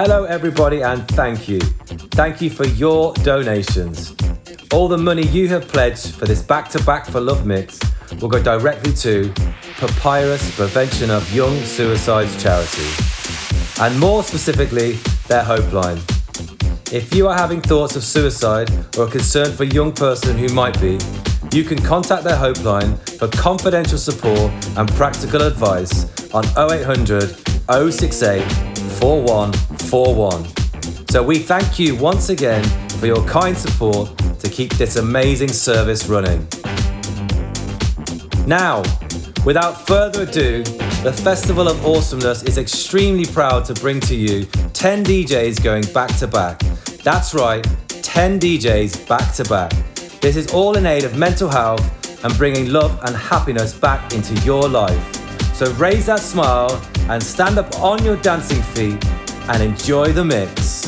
Hello, everybody, and thank you. Thank you for your donations. All the money you have pledged for this back to back for love mix will go directly to Papyrus Prevention of Young Suicides charity, and more specifically, their Hope Line. If you are having thoughts of suicide or are concerned for a young person who might be, you can contact their Hope Line for confidential support and practical advice on 0800 068 4141. So we thank you once again for your kind support to keep this amazing service running. Now, without further ado, the Festival of Awesomeness is extremely proud to bring to you 10 DJs going back to back. That's right, 10 DJs back to back. This is all in aid of mental health and bringing love and happiness back into your life. So raise that smile and stand up on your dancing feet and enjoy the mix.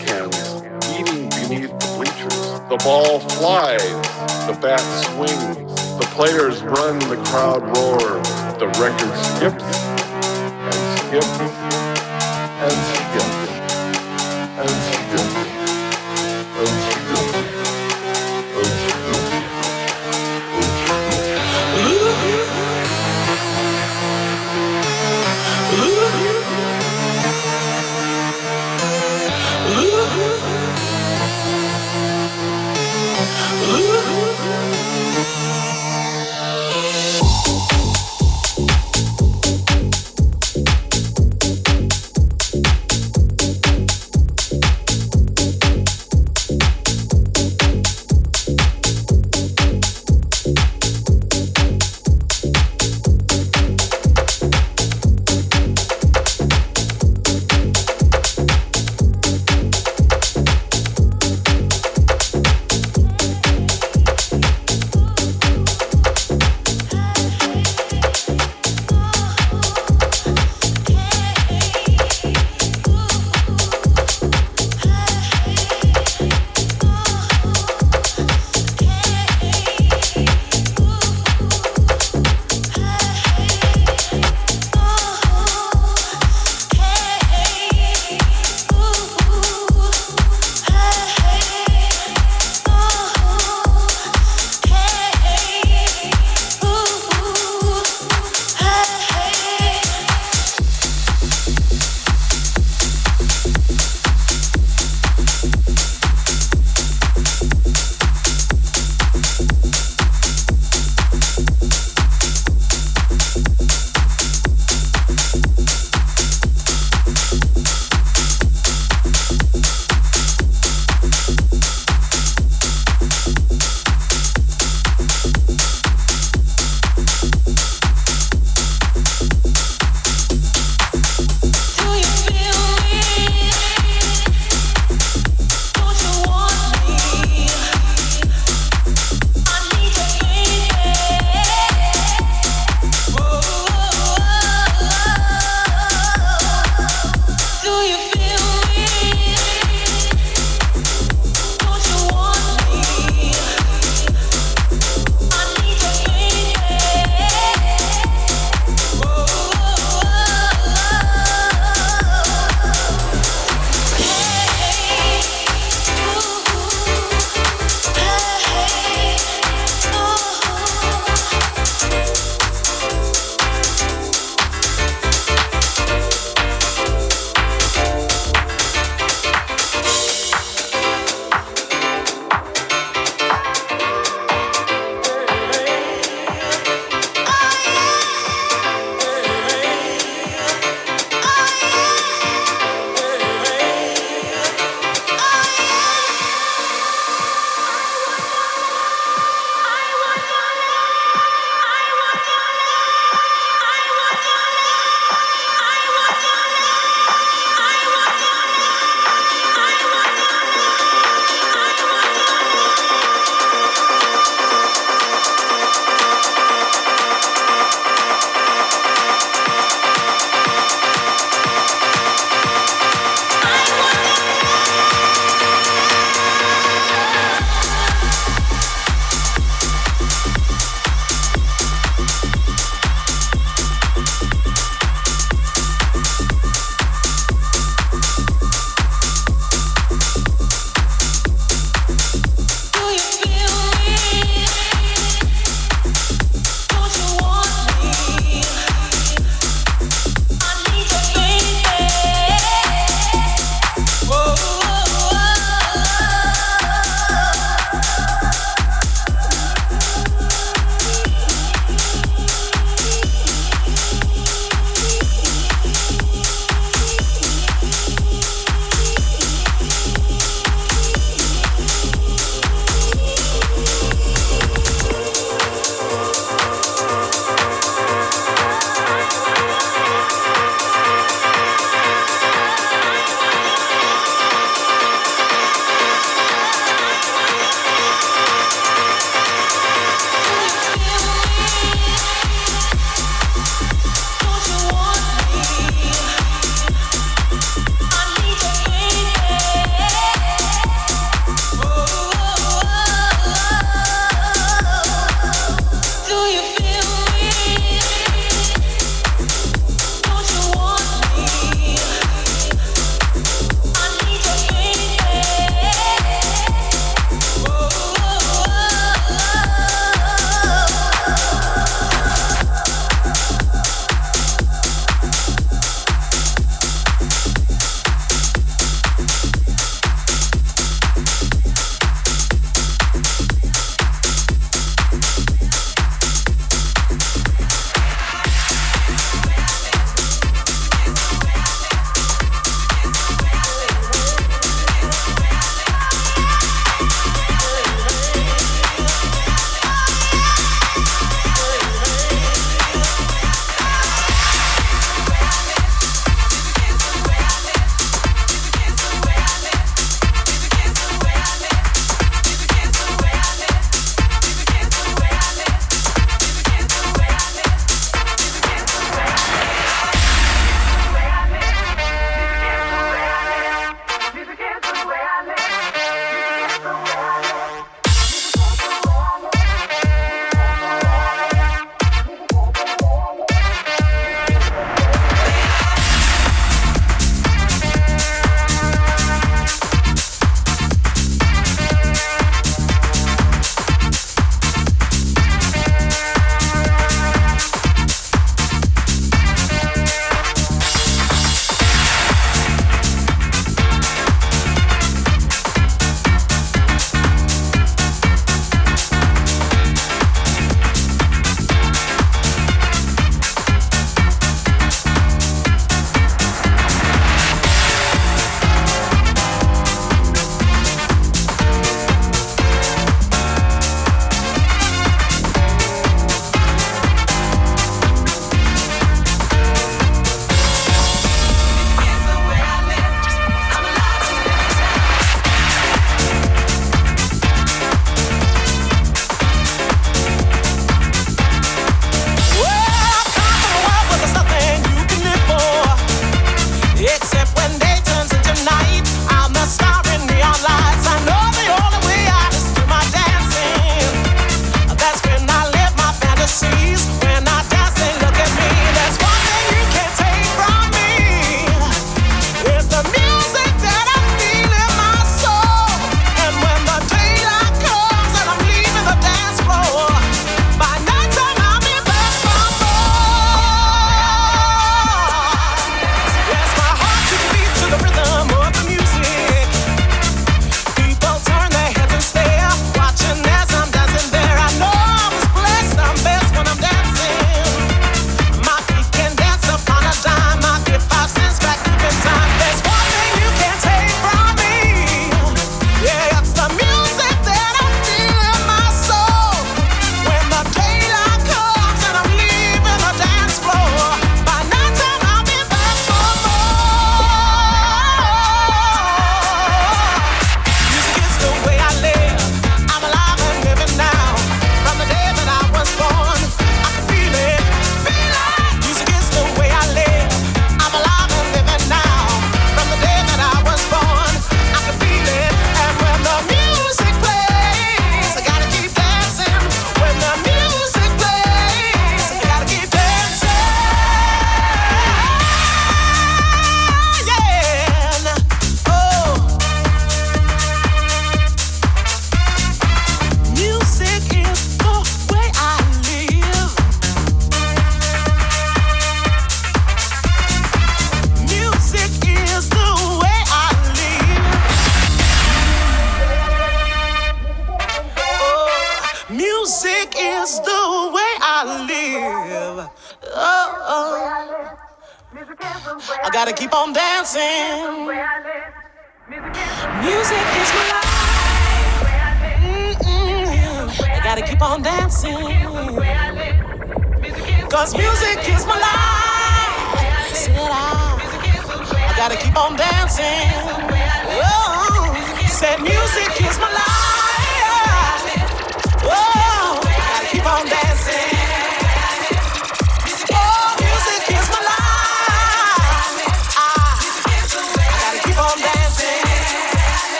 Americans eating beneath the bleachers. The ball flies, the bat swings, the players run, the crowd roars, the record skips and skips.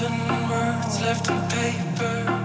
Seven words left on paper.